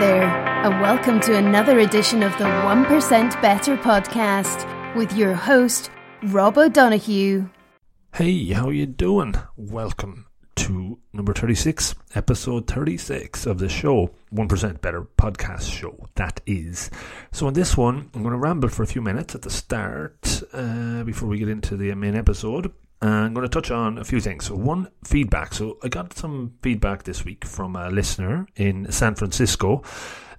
there, and welcome to another edition of the 1% Better podcast with your host, Rob O'Donoghue. Hey, how you doing? Welcome to number 36, episode 36 of the show, 1% Better podcast show, that is. So, in this one, I'm going to ramble for a few minutes at the start uh, before we get into the main episode. I'm going to touch on a few things. So, one feedback. So, I got some feedback this week from a listener in San Francisco.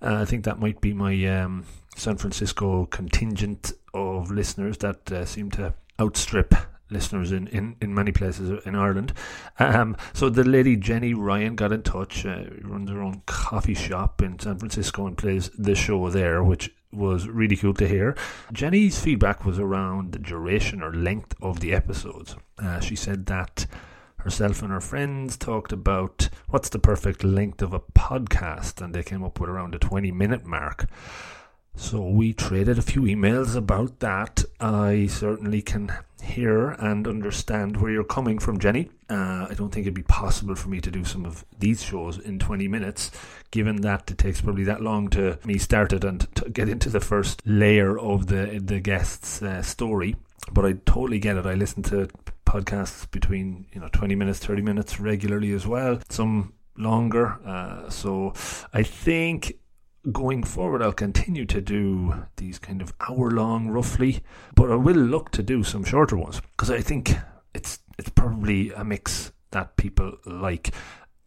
Uh, I think that might be my um, San Francisco contingent of listeners that uh, seem to outstrip listeners in, in, in many places in Ireland. Um, so the lady Jenny Ryan got in touch, uh, runs her own coffee shop in San Francisco and plays the show there, which was really cool to hear. Jenny's feedback was around the duration or length of the episodes. Uh, she said that herself and her friends talked about what's the perfect length of a podcast, and they came up with around a 20 minute mark. So we traded a few emails about that. I certainly can hear and understand where you're coming from, Jenny. Uh, I don't think it'd be possible for me to do some of these shows in 20 minutes, given that it takes probably that long to me start it and to get into the first layer of the the guest's uh, story. But I totally get it. I listen to podcasts between you know 20 minutes, 30 minutes regularly as well. Some longer. Uh, so I think going forward, I'll continue to do these kind of hour long, roughly, but I will look to do some shorter ones because I think it's it's probably a mix that people like.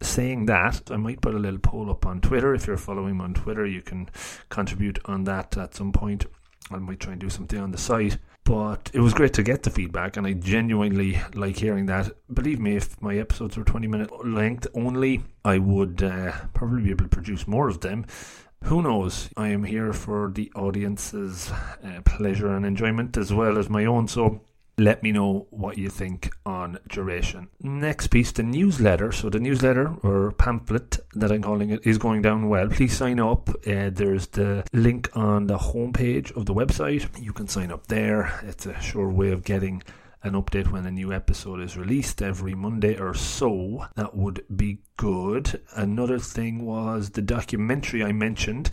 Saying that, I might put a little poll up on Twitter. If you're following me on Twitter, you can contribute on that at some point. I might try and do something on the site. But it was great to get the feedback, and I genuinely like hearing that. Believe me, if my episodes were 20 minute length only, I would uh, probably be able to produce more of them who knows? I am here for the audience's uh, pleasure and enjoyment as well as my own. So let me know what you think on duration. Next piece, the newsletter. So the newsletter or pamphlet that I'm calling it is going down well. Please sign up. Uh, there's the link on the homepage of the website. You can sign up there. It's a sure way of getting an update when a new episode is released every Monday or so. That would be good. Another thing was the documentary I mentioned.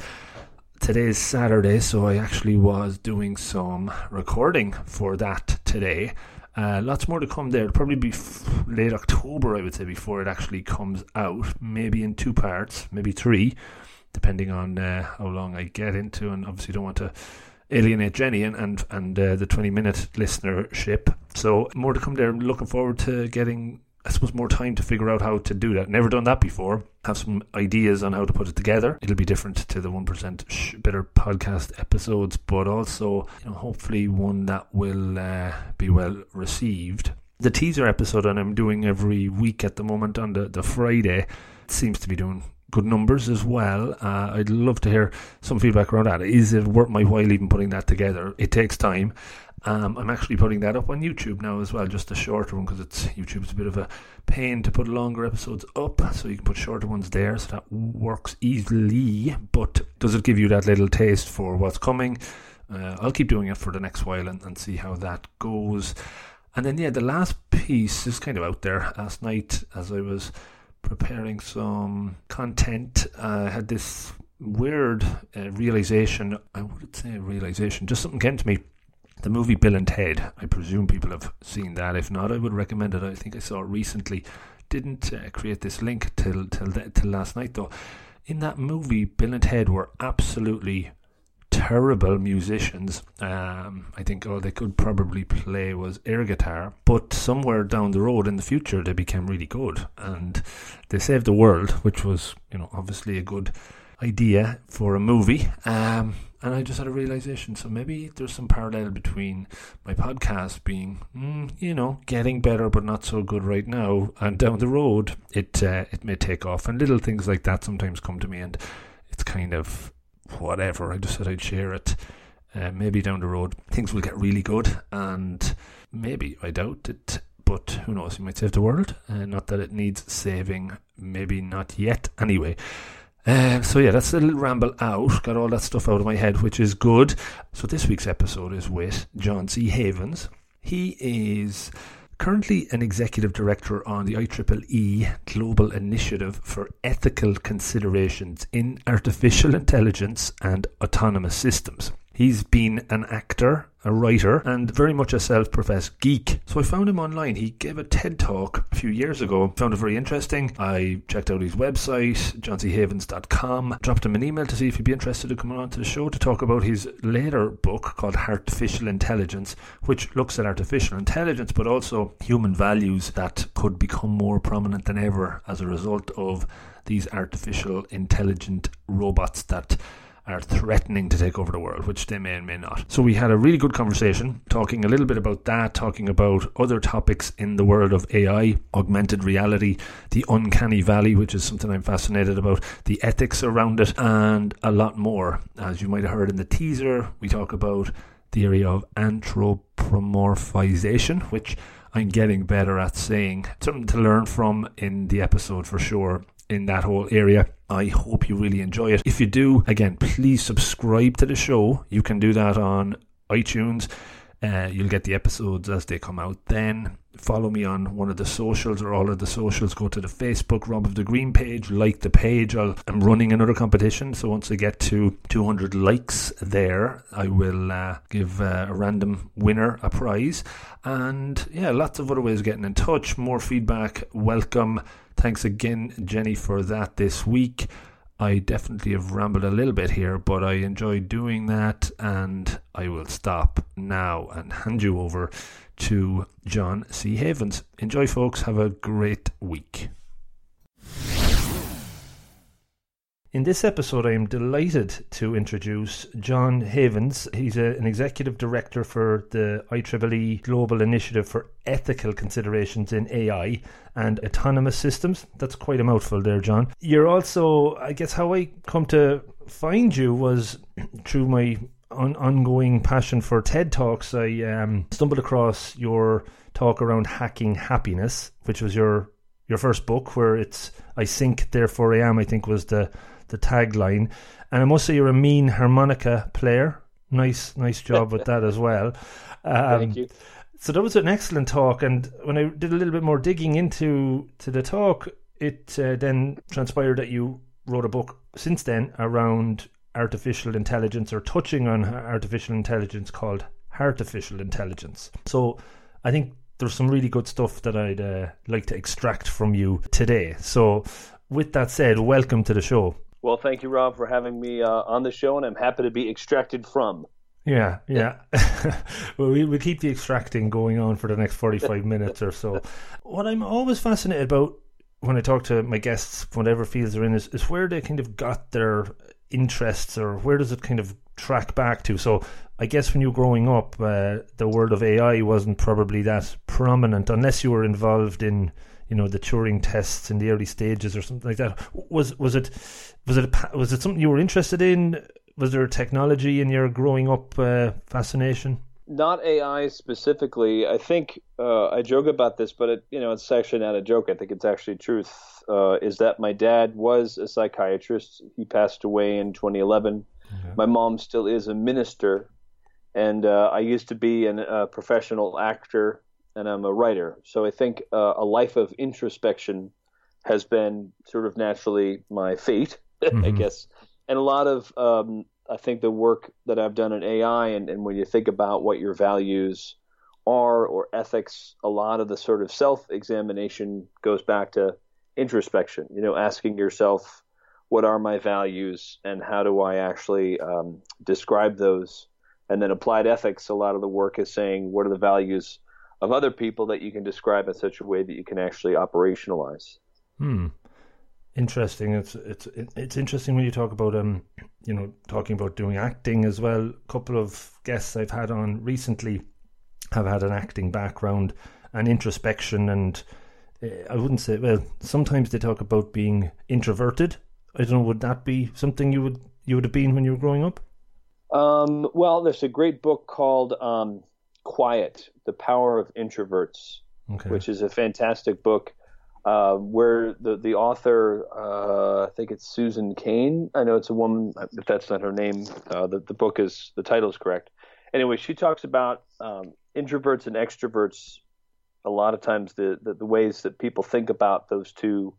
Today is Saturday, so I actually was doing some recording for that today. Uh, lots more to come there. It'll probably be f- late October, I would say, before it actually comes out. Maybe in two parts, maybe three, depending on uh, how long I get into. And obviously, don't want to alienate Jenny and and, and uh, the 20 minute listenership. So more to come there. I'm looking forward to getting. I suppose more time to figure out how to do that. Never done that before. Have some ideas on how to put it together. It'll be different to the one percent better podcast episodes, but also you know hopefully one that will uh, be well received. The teaser episode, and I'm doing every week at the moment on the the Friday, seems to be doing good numbers as well. Uh, I'd love to hear some feedback around that. Is it worth my while even putting that together? It takes time. Um, I'm actually putting that up on YouTube now as well, just a shorter one because it's YouTube's a bit of a pain to put longer episodes up, so you can put shorter ones there, so that works easily. But does it give you that little taste for what's coming? Uh, I'll keep doing it for the next while and, and see how that goes. And then yeah, the last piece is kind of out there. Last night, as I was preparing some content, I had this weird uh, realization. I would say realization, just something came to me. The movie Bill and Ted. I presume people have seen that. If not, I would recommend it. I think I saw it recently. Didn't uh, create this link till till till last night though. In that movie, Bill and Ted were absolutely terrible musicians. Um, I think all they could probably play was air guitar, but somewhere down the road in the future they became really good and they saved the world, which was, you know, obviously a good idea for a movie. Um, and I just had a realization. So maybe there's some parallel between my podcast being, mm, you know, getting better but not so good right now, and down the road it uh, it may take off. And little things like that sometimes come to me, and it's kind of whatever. I just said I'd share it. Uh, maybe down the road things will get really good, and maybe I doubt it, but who knows? You might save the world. Uh, not that it needs saving, maybe not yet. Anyway. Uh, so yeah, that's a little ramble out. Got all that stuff out of my head, which is good. So this week's episode is with John C. Havens. He is currently an executive director on the IEEE Global Initiative for Ethical Considerations in Artificial Intelligence and Autonomous Systems. He's been an actor, a writer, and very much a self professed geek. So I found him online. He gave a TED talk a few years ago. Found it very interesting. I checked out his website, johnchavens.com, dropped him an email to see if he'd be interested in coming on to the show to talk about his later book called Heartificial Intelligence, which looks at artificial intelligence but also human values that could become more prominent than ever as a result of these artificial intelligent robots that are threatening to take over the world, which they may and may not. So we had a really good conversation talking a little bit about that, talking about other topics in the world of AI, augmented reality, the uncanny valley, which is something I'm fascinated about, the ethics around it, and a lot more. As you might have heard in the teaser, we talk about the area of anthropomorphization, which I'm getting better at saying. Something to learn from in the episode for sure in that whole area. I hope you really enjoy it. If you do, again, please subscribe to the show. You can do that on iTunes. Uh, you'll get the episodes as they come out then. Follow me on one of the socials or all of the socials. Go to the Facebook Rob of the Green page, like the page. i am running another competition, so once I get to 200 likes there, I will uh, give uh, a random winner a prize. And yeah, lots of other ways of getting in touch. More feedback, welcome. Thanks again, Jenny, for that this week. I definitely have rambled a little bit here, but I enjoy doing that, and I will stop now and hand you over to John C. Havens. Enjoy, folks. Have a great week. In this episode, I am delighted to introduce John Havens. He's a, an executive director for the IEEE Global Initiative for Ethical Considerations in AI and Autonomous Systems. That's quite a mouthful there, John. You're also, I guess, how I come to find you was through my on, ongoing passion for TED Talks. I um, stumbled across your talk around hacking happiness, which was your your first book, where it's I think, therefore I am. I think was the the tagline. And I must say, you're a mean harmonica player. Nice, nice job with that as well. Um, Thank you. So that was an excellent talk. And when I did a little bit more digging into to the talk, it uh, then transpired that you wrote a book since then around artificial intelligence or touching on artificial intelligence called Heartificial Intelligence. So I think there's some really good stuff that I'd uh, like to extract from you today. So, with that said, welcome to the show. Well, thank you, Rob, for having me uh, on the show, and I'm happy to be extracted from. Yeah, yeah. well, we we keep the extracting going on for the next forty-five minutes or so. What I'm always fascinated about when I talk to my guests, whatever fields they're in, is, is where they kind of got their interests or where does it kind of track back to. So I guess when you were growing up, uh, the world of AI wasn't probably that prominent unless you were involved in you know the Turing tests in the early stages or something like that. Was was it was it was it something you were interested in? Was there technology in your growing up uh, fascination? Not AI specifically. I think uh, I joke about this, but it, you know it's actually not a joke. I think it's actually truth. Uh, is that my dad was a psychiatrist? He passed away in 2011. Okay. My mom still is a minister, and uh, I used to be a uh, professional actor and I'm a writer. So I think uh, a life of introspection has been sort of naturally my fate, mm-hmm. I guess. And a lot of, um, I think, the work that I've done in AI, and, and when you think about what your values are or ethics, a lot of the sort of self examination goes back to introspection, you know, asking yourself, what are my values and how do I actually um, describe those? And then applied ethics, a lot of the work is saying, what are the values of other people that you can describe in such a way that you can actually operationalize. Hmm. Interesting. It's it's it's interesting when you talk about um you know talking about doing acting as well. A couple of guests I've had on recently have had an acting background and introspection and uh, I wouldn't say well sometimes they talk about being introverted. I don't know would that be something you would you would have been when you were growing up? Um, well, there's a great book called um, Quiet: The Power of Introverts, okay. which is a fantastic book. Uh, where the the author, uh, I think it's Susan Cain. I know it's a woman, but that's not her name. Uh, the the book is the title is correct. Anyway, she talks about um, introverts and extroverts a lot of times the, the, the ways that people think about those two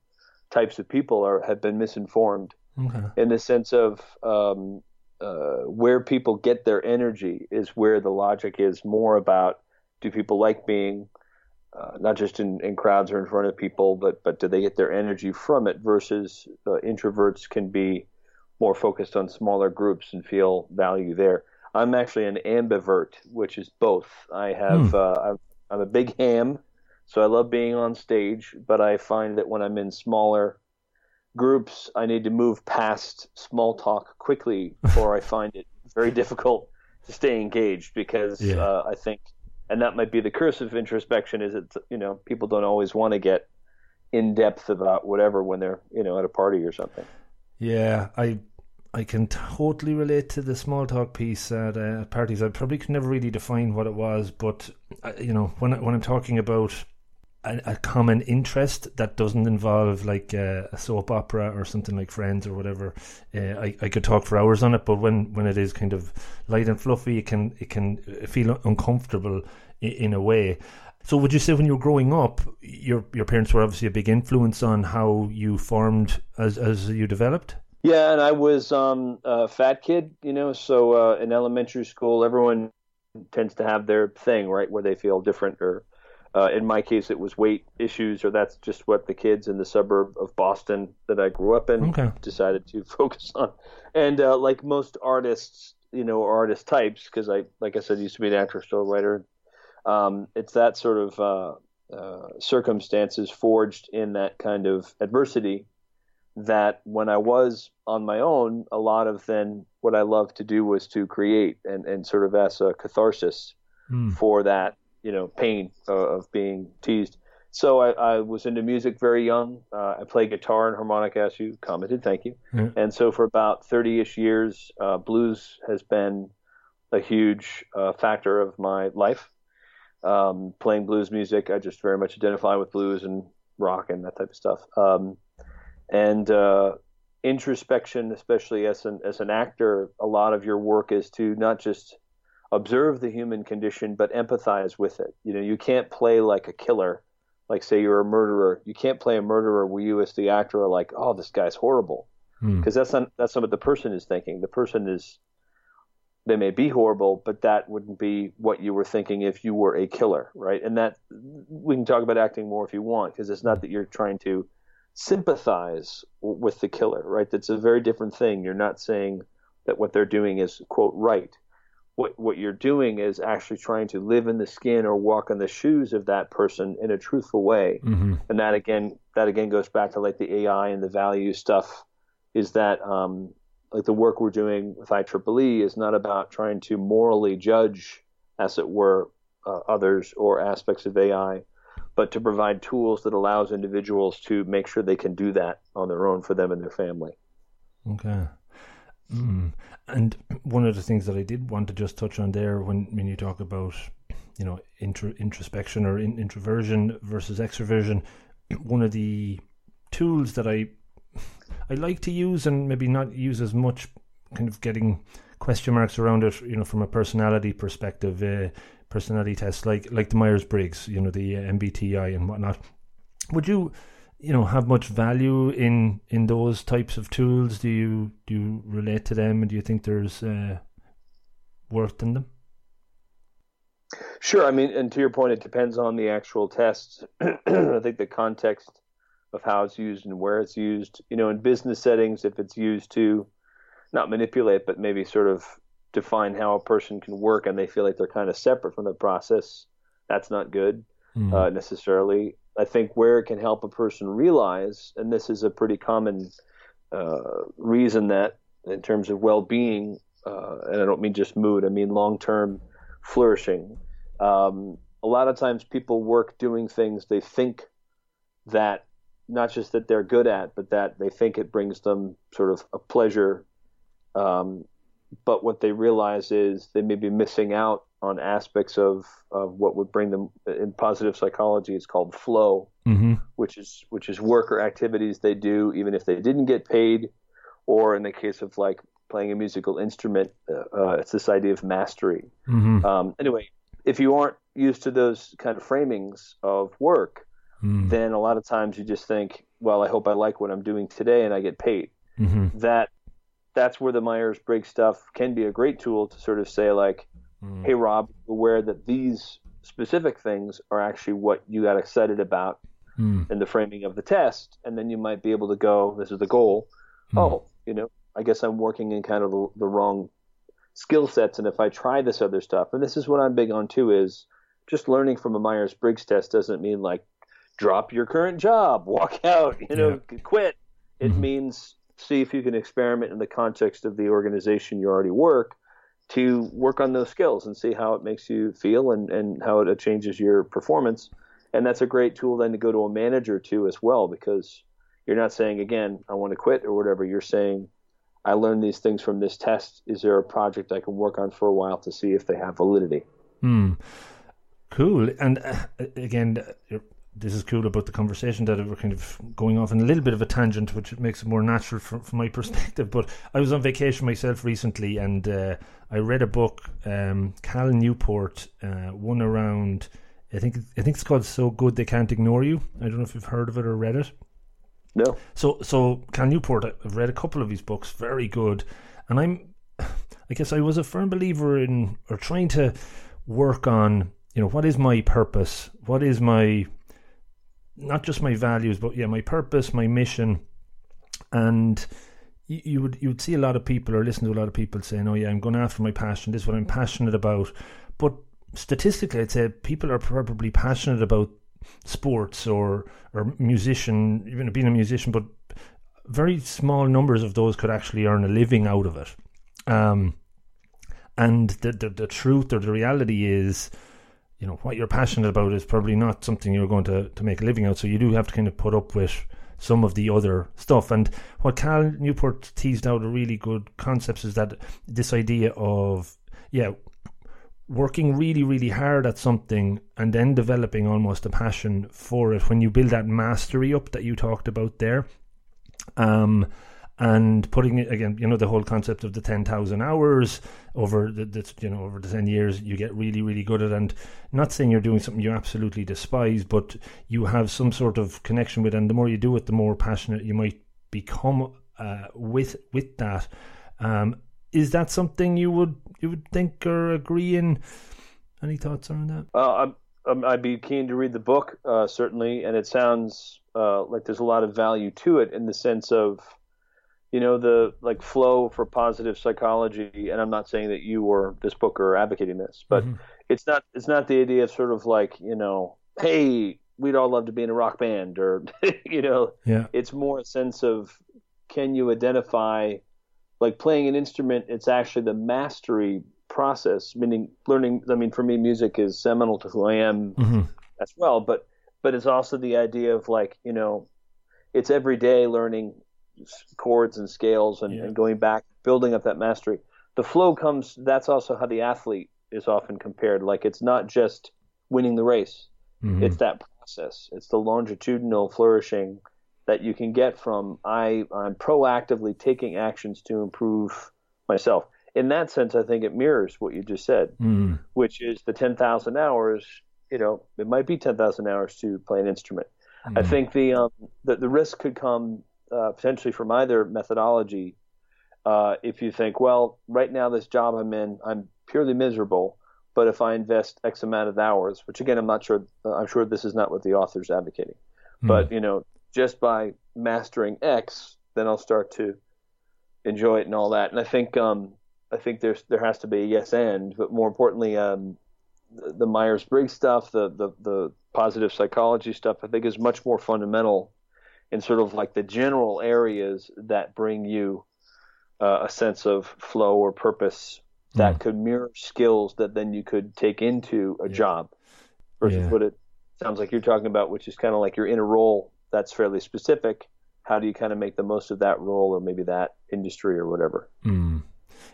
types of people are have been misinformed okay. in the sense of um, uh, where people get their energy is where the logic is more about do people like being uh, not just in, in crowds or in front of people, but but do they get their energy from it? Versus uh, introverts can be more focused on smaller groups and feel value there. I'm actually an ambivert, which is both. I have hmm. uh, I'm, I'm a big ham, so I love being on stage, but I find that when I'm in smaller groups, I need to move past small talk quickly, or I find it very difficult to stay engaged because yeah. uh, I think and that might be the curse of introspection is that you know people don't always want to get in depth about whatever when they're you know at a party or something yeah i i can totally relate to the small talk piece at uh, parties i probably could never really define what it was but uh, you know when, when i'm talking about a, a, common interest that doesn't involve like uh, a soap opera or something like Friends or whatever. Uh, I, I could talk for hours on it, but when, when it is kind of light and fluffy, it can it can feel uncomfortable in, in a way. So, would you say when you were growing up, your your parents were obviously a big influence on how you formed as as you developed? Yeah, and I was um, a fat kid, you know. So uh, in elementary school, everyone tends to have their thing, right, where they feel different or uh, in my case, it was weight issues, or that's just what the kids in the suburb of Boston that I grew up in okay. decided to focus on. And uh, like most artists, you know, artist types, because I, like I said, used to be an actor, still a writer. Um, it's that sort of uh, uh, circumstances forged in that kind of adversity that when I was on my own, a lot of then what I loved to do was to create and, and sort of as a catharsis mm. for that you know pain uh, of being teased. So I, I, was into music very young. Uh, I play guitar and harmonica, as you commented. Thank you. Mm-hmm. And so for about 30-ish years, uh, blues has been a huge uh, factor of my life. Um, playing blues music, I just very much identify with blues and rock and that type of stuff. Um, and uh, introspection, especially as an as an actor, a lot of your work is to not just observe the human condition but empathize with it. You know, you can't play like a killer, like say you're a murderer. You can't play a murderer where you as the actor are like, "Oh, this guy's horrible." Because hmm. that's not that's not what the person is thinking. The person is they may be horrible, but that wouldn't be what you were thinking if you were a killer, right? And that we can talk about acting more if you want, because it's not that you're trying to sympathize with the killer, right? That's a very different thing. You're not saying that what they're doing is quote right what what you're doing is actually trying to live in the skin or walk in the shoes of that person in a truthful way. Mm-hmm. And that again that again goes back to like the AI and the value stuff is that um, like the work we're doing with IEEE is not about trying to morally judge, as it were, uh, others or aspects of AI, but to provide tools that allows individuals to make sure they can do that on their own for them and their family. Okay. Mm. And one of the things that I did want to just touch on there, when when you talk about, you know, intro, introspection or in, introversion versus extroversion, one of the tools that I I like to use and maybe not use as much, kind of getting question marks around it, you know, from a personality perspective, uh, personality tests like like the Myers Briggs, you know, the uh, MBTI and whatnot. Would you you know have much value in in those types of tools? Do you do you relate to them, and do you think there's uh, worth in them? Sure. I mean, and to your point, it depends on the actual test. I think the context of how it's used and where it's used. You know, in business settings, if it's used to not manipulate, but maybe sort of define how a person can work, and they feel like they're kind of separate from the process, that's not good mm. uh, necessarily. I think where it can help a person realize, and this is a pretty common uh, reason that in terms of well-being, uh, and I don't mean just mood, I mean long-term flourishing. Um, a lot of times people work doing things they think that not just that they're good at, but that they think it brings them sort of a pleasure. Um, but what they realize is they may be missing out on aspects of, of what would bring them in positive psychology it's called flow mm-hmm. which is which is work or activities they do even if they didn't get paid or in the case of like playing a musical instrument uh, uh, it's this idea of mastery mm-hmm. um, anyway if you aren't used to those kind of framings of work, Mm. then a lot of times you just think, well, I hope I like what I'm doing today and I get paid. Mm-hmm. That that's where the Myers Briggs stuff can be a great tool to sort of say like, Mm. hey Rob, aware that these specific things are actually what you got excited about Mm. in the framing of the test, and then you might be able to go, this is the goal. Hmm. Oh, you know, I guess I'm working in kind of the, the wrong skill sets, and if I try this other stuff, and this is what I'm big on too, is just learning from a Myers Briggs test doesn't mean like drop your current job, walk out, you know, quit. It Mhm. means see if you can experiment in the context of the organization you already work to work on those skills and see how it makes you feel and, and how it changes your performance. And that's a great tool then to go to a manager too as well because you're not saying again, I want to quit or whatever. You're saying, I learned these things from this test. Is there a project I can work on for a while to see if they have validity? Hmm. Cool. And uh, again, this is cool about the conversation that we're kind of going off in a little bit of a tangent, which makes it more natural from, from my perspective. But I was on vacation myself recently, and uh, I read a book. Um, Cal Newport, uh, one around. I think I think it's called "So Good They Can't Ignore You." I don't know if you've heard of it or read it. No. So, so Cal Newport, I've read a couple of his books, very good, and I'm, I guess I was a firm believer in or trying to work on, you know, what is my purpose? What is my, not just my values, but yeah, my purpose, my mission, and you, you would you would see a lot of people or listen to a lot of people saying, "Oh yeah, I'm going after my passion. This is what I'm passionate about," but statistically, I'd say people are probably passionate about sports or or musician, even being a musician, but very small numbers of those could actually earn a living out of it. Um, and the, the the truth or the reality is, you know, what you're passionate about is probably not something you're going to, to make a living out. So you do have to kind of put up with some of the other stuff. And what Cal Newport teased out a really good concepts is that this idea of yeah, working really, really hard at something and then developing almost a passion for it when you build that mastery up that you talked about there. Um, and putting it again, you know, the whole concept of the ten thousand hours over the, the, you know over the ten years, you get really, really good at. And not saying you're doing something you absolutely despise, but you have some sort of connection with. And the more you do it, the more passionate you might become uh, with with that. Um, is that something you would you would think or agree in? Any thoughts around that? Uh, I'm, I'd be keen to read the book, uh, certainly, and it sounds uh, like there's a lot of value to it in the sense of, you know, the like flow for positive psychology. And I'm not saying that you or this book are advocating this, but Mhm. it's not it's not the idea of sort of like you know, hey, we'd all love to be in a rock band, or you know, Yeah. it's more a sense of can you identify like playing an instrument it's actually the mastery process meaning learning i mean for me music is seminal to who i am hmm as well but but it's also the idea of like you know it's every day learning chords and scales and, Yeah. and going back building up that mastery the flow comes that's also how the athlete is often compared like it's not just winning the race hmm it's that process. It's the longitudinal flourishing that you can get from I I'm proactively taking actions to improve myself. In that sense, I think it mirrors what you just said, mm which is the 10,000 hours. You know, it might be 10,000 hours to play an instrument. I think the um, the, the risk could come uh, potentially from either methodology. Uh, if you think, well, right now this job I'm in, I'm purely miserable. But if I invest X amount of hours, which again I'm not sure, uh, I'm sure this is not what the author's advocating. Hmm. But you know, just by mastering X, then I'll start to enjoy it and all that. And I think um, I think there's there has to be a yes and, but more importantly, um, the, the Myers Briggs stuff, the, the the positive psychology stuff, I think is much more fundamental in sort of like the general areas that bring you uh, a sense of flow or purpose that Mm. could mirror skills that then you could take into a Yeah. job versus Yeah. what it sounds like you're talking about, which is kind of like you're in a role that's fairly specific. How do you kind of make the most of that role or maybe that industry or whatever? Mm.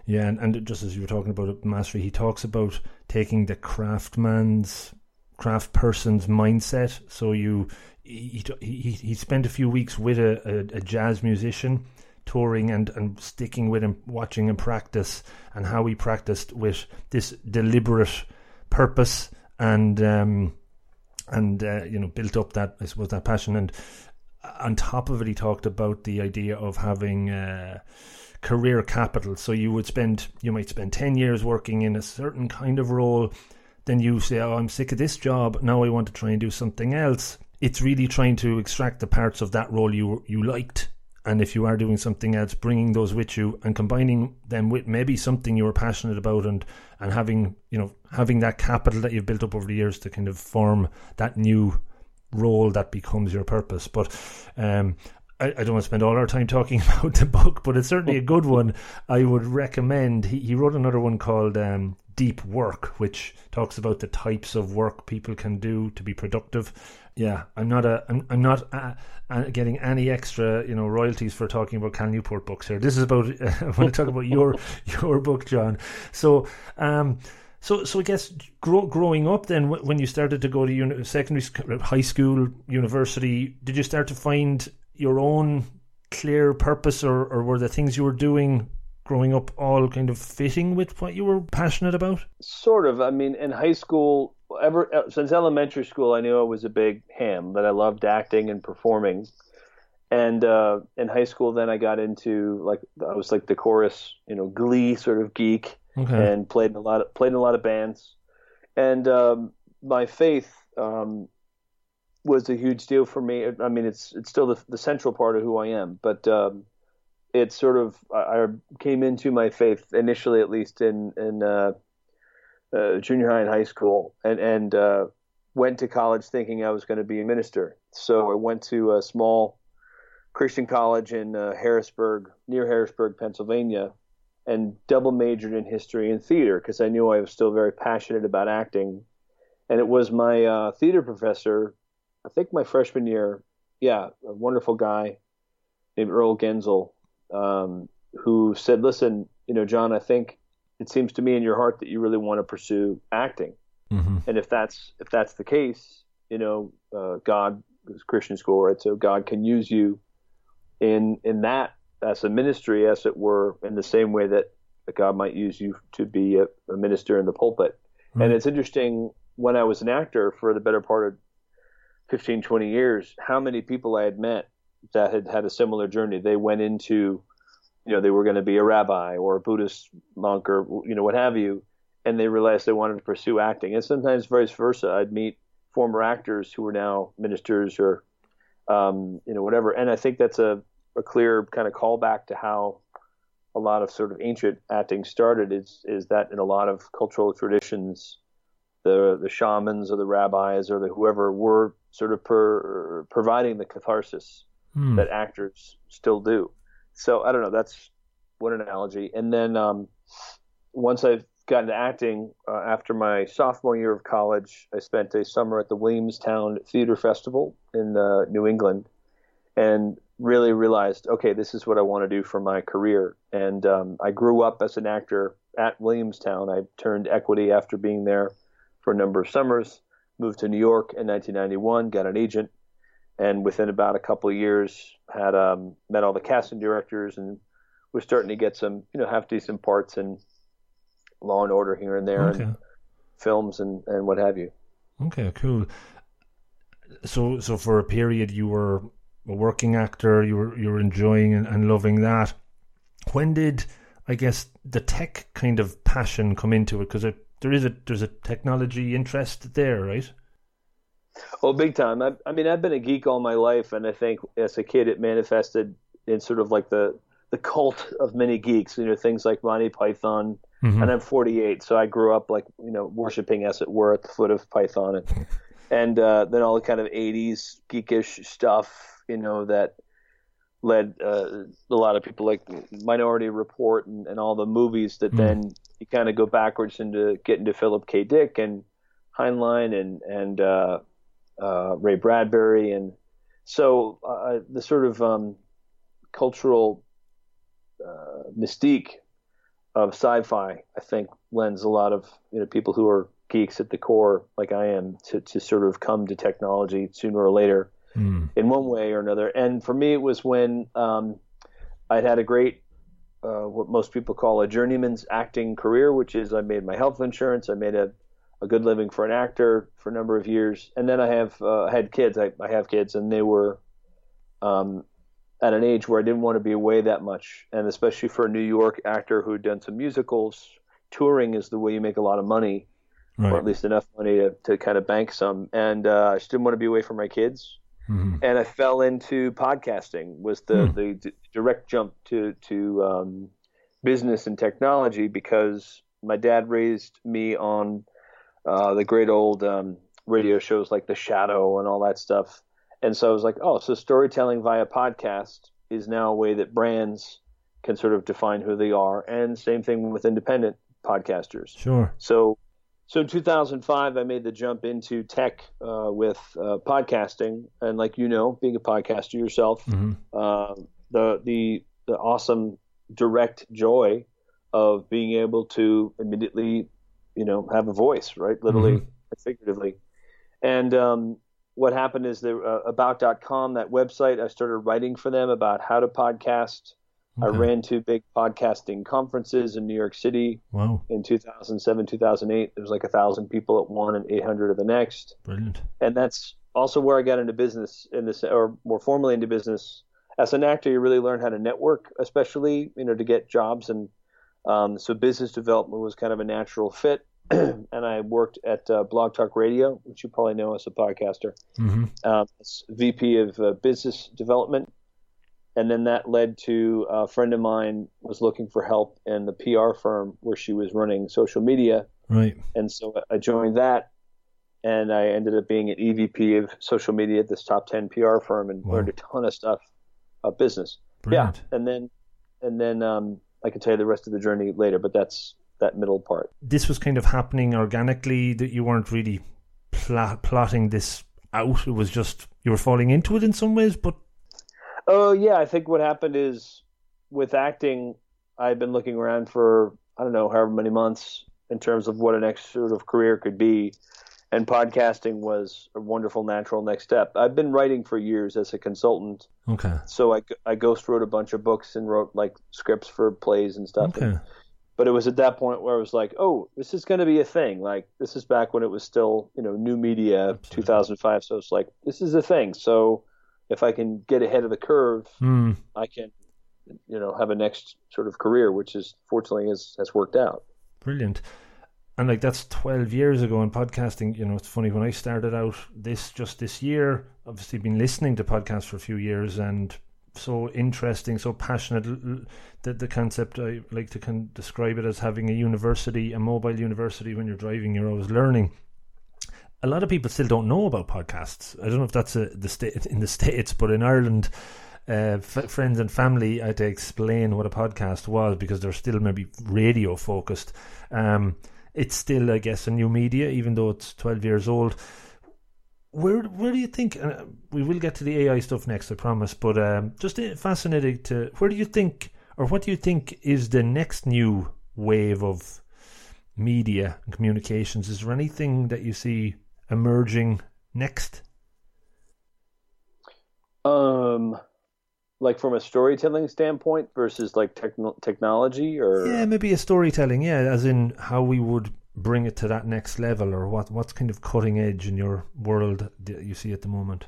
Yeah, and, and just as you were talking about mastery, he talks about taking the craftsman's, craft person's mindset. So you, he, he, he spent a few weeks with a, a, a jazz musician, touring and, and sticking with him, watching him practice, and how he practiced with this deliberate purpose and um, and uh, you know built up that I suppose that passion. And on top of it, he talked about the idea of having. Uh, career capital so you would spend you might spend 10 years working in a certain kind of role then you say oh i'm sick of this job now i want to try and do something else it's really trying to extract the parts of that role you you liked and if you are doing something else bringing those with you and combining them with maybe something you were passionate about and and having you know having that capital that you've built up over the years to kind of form that new role that becomes your purpose but um, I, I, don't want to spend all our time talking about the book, but it's certainly a good one. I would recommend. He, he wrote another one called um, Deep Work, which talks about the types of work people can do to be productive yeah, I'm not a, I'm, I'm not a, a getting any extra, you know, royalties for talking about Cal Newport books here. This is about uh, I want to talk about your your book, John. So, um, so so I guess grow, growing up, then when you started to go to uni- secondary, school, high school, university, did you start to find your own clear purpose, or or were the things you were doing growing up all kind of fitting with what you were passionate about? Sort of. I mean, in high school, ever uh, since elementary school, I knew I was a big ham that I loved acting and performing. And uh, in high school, then I got into like I was like the chorus, you know, Glee sort of geek, okay. and played in a lot of played in a lot of bands. And um, my faith um, was a huge deal for me. I mean, it's it's still the, the central part of who I am, but um, it's sort of I, I came into my faith initially, at least in in uh, uh, junior high and high school, and and uh, went to college thinking I was going to be a minister. So I went to a small Christian college in uh, Harrisburg, near Harrisburg, Pennsylvania, and double majored in history and theater because I knew I was still very passionate about acting. And it was my uh, theater professor, I think my freshman year, yeah, a wonderful guy named Earl Genzel, um, who said, "Listen, you know, John, I think it seems to me in your heart that you really want to pursue acting. Mm-hmm. And if that's if that's the case, you know, uh, God is Christian school, right? So God can use you in in that as a ministry, as it were, in the same way that God might use you to be a, a minister in the pulpit. Mm-hmm. And it's interesting when I was an actor for the better part of 15, 20 years, how many people I had met that had had a similar journey. They went into you know they were going to be a rabbi or a Buddhist monk or you know what have you, and they realized they wanted to pursue acting. And sometimes vice versa. I'd meet former actors who are now ministers or um, you know whatever. And I think that's a, a clear kind of callback to how a lot of sort of ancient acting started. Is is that in a lot of cultural traditions, the the shamans or the rabbis or the whoever were sort of per, providing the catharsis hmm. that actors still do. So I don't know. That's one analogy. And then um, once I've got into acting uh, after my sophomore year of college, I spent a summer at the Williamstown Theater Festival in uh, New England, and really realized, okay, this is what I want to do for my career. And um, I grew up as an actor at Williamstown. I turned equity after being there for a number of summers. Moved to New York in 1991, got an agent, and within about a couple of years had um, met all the casting directors and was starting to get some you know half decent parts in Law and Order here and there okay. and films and and what have you. Okay, cool. So so for a period you were a working actor, you were you were enjoying and, and loving that. When did I guess the tech kind of passion come into it? Because there is a there's a technology interest there, right? Oh, big time. I, I mean, I've been a geek all my life, and I think as a kid it manifested in sort of like the the cult of many geeks. You know, things like Monty Python. Mm-hmm. And I'm 48, so I grew up like you know worshiping, as it were, at the foot of Python, and and uh, then all the kind of 80s geekish stuff, you know, that led uh, a lot of people like Minority Report and, and all the movies that mm. then you kind of go backwards into get into Philip K. Dick and Heinlein and and uh, Ray Bradbury, and so uh, the sort of um, cultural uh, mystique of sci-fi, I think, lends a lot of you know people who are geeks at the core, like I am, to to sort of come to technology sooner or later, mm. in one way or another. And for me, it was when um, I'd had a great uh, what most people call a journeyman's acting career, which is I made my health insurance, I made a a good living for an actor for a number of years, and then I have uh, had kids. I, I have kids, and they were um, at an age where I didn't want to be away that much, and especially for a New York actor who had done some musicals, touring is the way you make a lot of money, Right. or at least enough money to, to kind of bank some. And uh, I just didn't want to be away from my kids, Mhm. and I fell into podcasting. Was the Hmm. the d- direct jump to to um, business and technology because my dad raised me on uh, the great old um, radio shows like The Shadow and all that stuff. And so I was like, oh, so storytelling via podcast is now a way that brands can sort of define who they are. And same thing with independent podcasters. Sure. So, so in 2005, I made the jump into tech uh, with uh, podcasting, and like you know, being a podcaster yourself, hmm uh, the the the awesome direct joy of being able to immediately, you know, have a voice, right, literally and figuratively. And um, what happened is the uh, about.com that website I started writing for them about how to podcast. I ran two big podcasting conferences in New York City Wow. in 2007, 2008. There was like a thousand people at one and 800 at the next Brilliant. and that's also where I got into business in this, or more formally into business. As an actor, you really learn how to network, especially you know to get jobs, and um, so business development was kind of a natural fit. and I worked at uh, Blog Talk Radio, which you probably know as a podcaster, hmm um, as VP of uh, Business Development, and then that led to a friend of mine was looking for help in the PR firm where she was running social media, Right. and so I joined that, and I ended up being an EVP of social media at this top ten PR firm, and Wow. learned a ton of stuff of business. Brilliant. Yeah, and then and then um, I can tell you the rest of the journey later, but that's that middle part. This was kind of happening organically. That you weren't really pl- plotting this out. It was just you were falling into it in some ways, but Oh yeah, I think what happened is with acting, I've been looking around for I don't know however many months in terms of what a next sort of career could be, and podcasting was a wonderful natural next step. I've been writing for years as a consultant, okay. so I, I ghost wrote a bunch of books and wrote like scripts for plays and stuff. Okay. But it was at that point where I was like, oh, this is going to be a thing. Like this is back when it was still you know new media, Absolutely. 2005. So it's like this is a thing. So if I can get ahead of the curve, Hmm. I can you know have a next sort of career, which is fortunately has has worked out. Brilliant. And like that's twelve years ago in podcasting. You know, it's funny when I started out this just this year. Obviously, been listening to podcasts for a few years, and so interesting, so passionate. L- The concept I like to can describe it as having a university, a mobile university. When you're driving, you're always learning. A lot of people still don't know about podcasts. I don't know if that's a, the state in the states, but in Ireland, uh, f- friends and family I had to explain what a podcast was because they're still maybe radio focused. Um, it's still, I guess, a new media, even though it's twelve years old. Where where do you think? Uh, we will get to the AI stuff next, I promise. But um, just fascinating to where do you think, or what do you think is the next new wave of media and communications? Is there anything that you see emerging next? Um, like from a storytelling standpoint versus like techno- technology, or Yeah, maybe a storytelling. Yeah, as in how we would bring it to that next level, or what what's kind of cutting edge in your world that you see at the moment.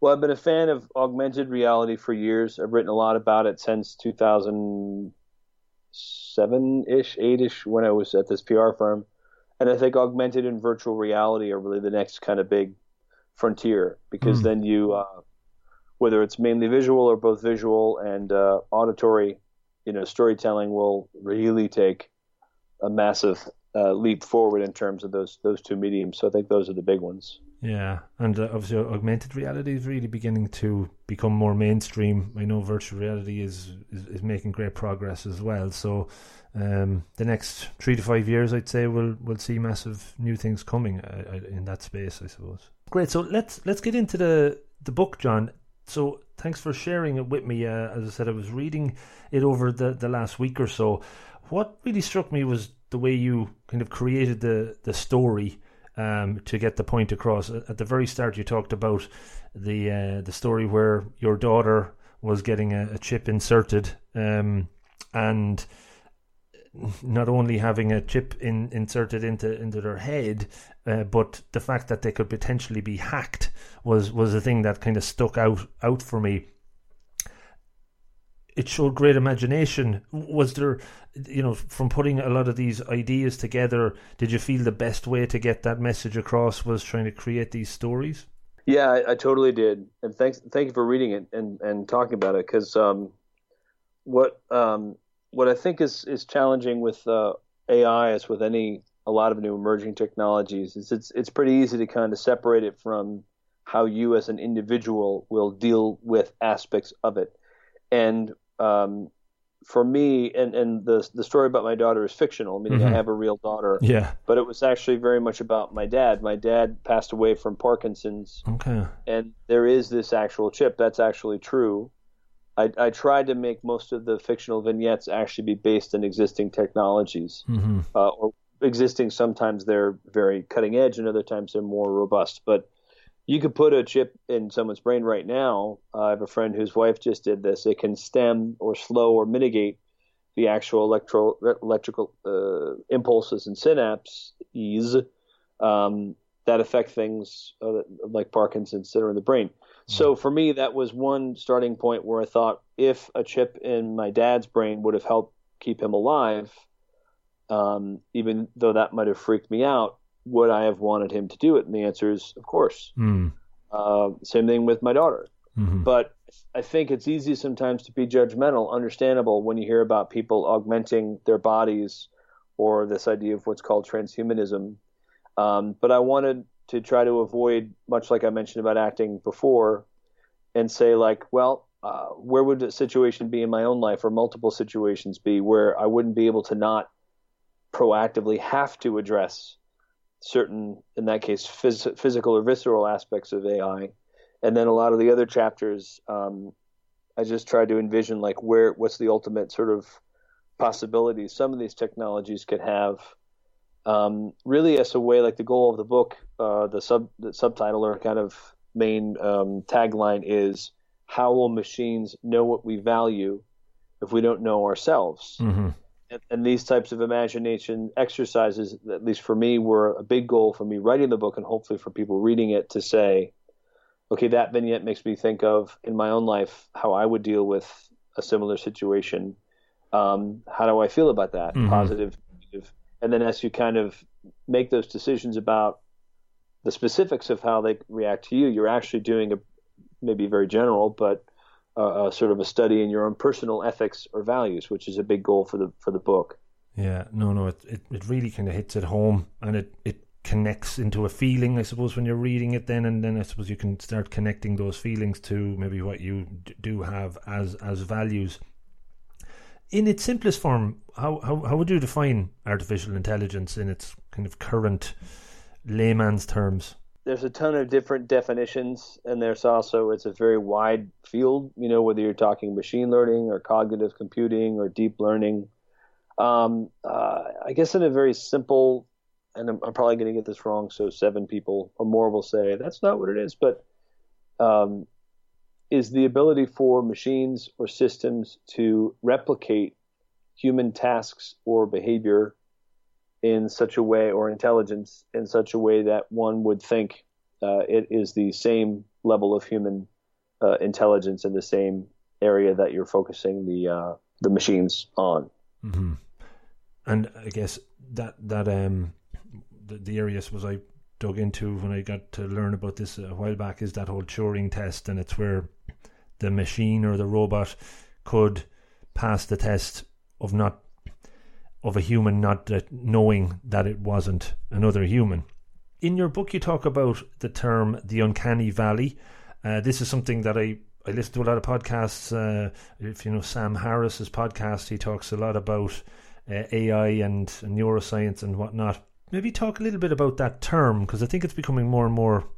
Well, I've been a fan of augmented reality for years. I've written a lot about it since 2007 ish, 8 ish, when I was at this PR firm. And I think augmented and virtual reality are really the next kind of big frontier because Mm. then you, uh, whether it's mainly visual or both visual and uh, auditory, you know, storytelling will really take a massive uh, leap forward in terms of those those two mediums. So I think those are the big ones. Yeah, and uh, obviously augmented reality is really beginning to become more mainstream. I know virtual reality is is, is making great progress as well. So um, the next three to five years, I'd say, we'll we'll see massive new things coming uh, uh, in that space. I suppose. Great. So let's let's get into the the book, John. So thanks for sharing it with me. Uh, as I said, I was reading it over the the last week or so. What really struck me was the way you kind of created the the story um, to get the point across. At the very start, you talked about the uh, the story where your daughter was getting a, a chip inserted, um, and not only having a chip in, inserted into into their head, uh, but the fact that they could potentially be hacked was was the thing that kind of stuck out out for me. It showed great imagination. Was there, you know, from putting a lot of these ideas together, did you feel the best way to get that message across was trying to create these stories? Yeah, I, I totally did, and thanks, thank you for reading it and, and talking about it because um, what um, what I think is is challenging with uh, AI as with any a lot of new emerging technologies is it's it's pretty easy to kind of separate it from how you as an individual will deal with aspects of it, and um, for me, and, and the the story about my daughter is fictional, meaning mm-hmm. I have a real daughter. Yeah. But it was actually very much about my dad. My dad passed away from Parkinson's. Okay. And there is this actual chip. That's actually true. I, I tried to make most of the fictional vignettes actually be based in existing technologies, mm-hmm. uh, or existing. Sometimes they're very cutting edge, and other times they're more robust. But you could put a chip in someone's brain right now. Uh, I have a friend whose wife just did this. It can stem or slow or mitigate the actual electro, electrical uh, impulses and synapses um, that affect things uh, like Parkinson's are in the brain. So for me, that was one starting point where I thought if a chip in my dad's brain would have helped keep him alive, um, even though that might have freaked me out, would I have wanted him to do it? And the answer is, of course. Mm. Uh, same thing with my daughter. Mm-hmm. But I think it's easy sometimes to be judgmental, understandable when you hear about people augmenting their bodies or this idea of what's called transhumanism. Um, but I wanted to try to avoid, much like I mentioned about acting before, and say, like, well, uh, where would a situation be in my own life or multiple situations be where I wouldn't be able to not proactively have to address certain, in that case, phys- physical or visceral aspects of AI, and then a lot of the other chapters, um, I just tried to envision like where, what's the ultimate sort of possibilities some of these technologies could have. Um, really, as a way, like the goal of the book, uh, the sub the subtitle or kind of main um, tagline is how will machines know what we value if we don't know ourselves? Mm-hmm and, these types of imagination exercises, at least for me, were a big goal for me writing the book, and hopefully for people reading it to say, okay, that vignette makes me think of in my own life how I would deal with a similar situation. Um, how do I feel about that? Mm-hmm. Positive, negative. And then as you kind of make those decisions about the specifics of how they react to you, you're actually doing a maybe very general, but uh, sort of a study in your own personal ethics or values, which is a big goal for the for the book. Yeah, no, no, it it, it really kind of hits it home, and it it connects into a feeling, I suppose, when you're reading it. Then and then, I suppose you can start connecting those feelings to maybe what you do have as as values. In its simplest form, how, how how would you define artificial intelligence in its kind of current layman's terms? There's a ton of different definitions, and there's also it's a very wide field. You know, whether you're talking machine learning or cognitive computing or deep learning. Um, uh, I guess in a very simple, and I'm, I'm probably going to get this wrong, so seven people or more will say that's not what it is, but um, is the ability for machines or systems to replicate human tasks or behavior in such a way, or intelligence in such a way that one would think uh, it is the same level of human uh, intelligence in the same area that you're focusing the uh, the machines on. Mm-hmm. And I guess that that um the, the areas was I dug into when I got to learn about this a while back is that whole Turing test, and it's where the machine or the robot could pass the test of not of a human not knowing that it wasn't another human. In your book, you talk about the term the uncanny valley. Uh, this is something that I, I listen to a lot of podcasts. Uh, if you know Sam Harris's podcast, he talks a lot about uh, AI and neuroscience and whatnot. Maybe talk a little bit about that term because I think it's becoming more and more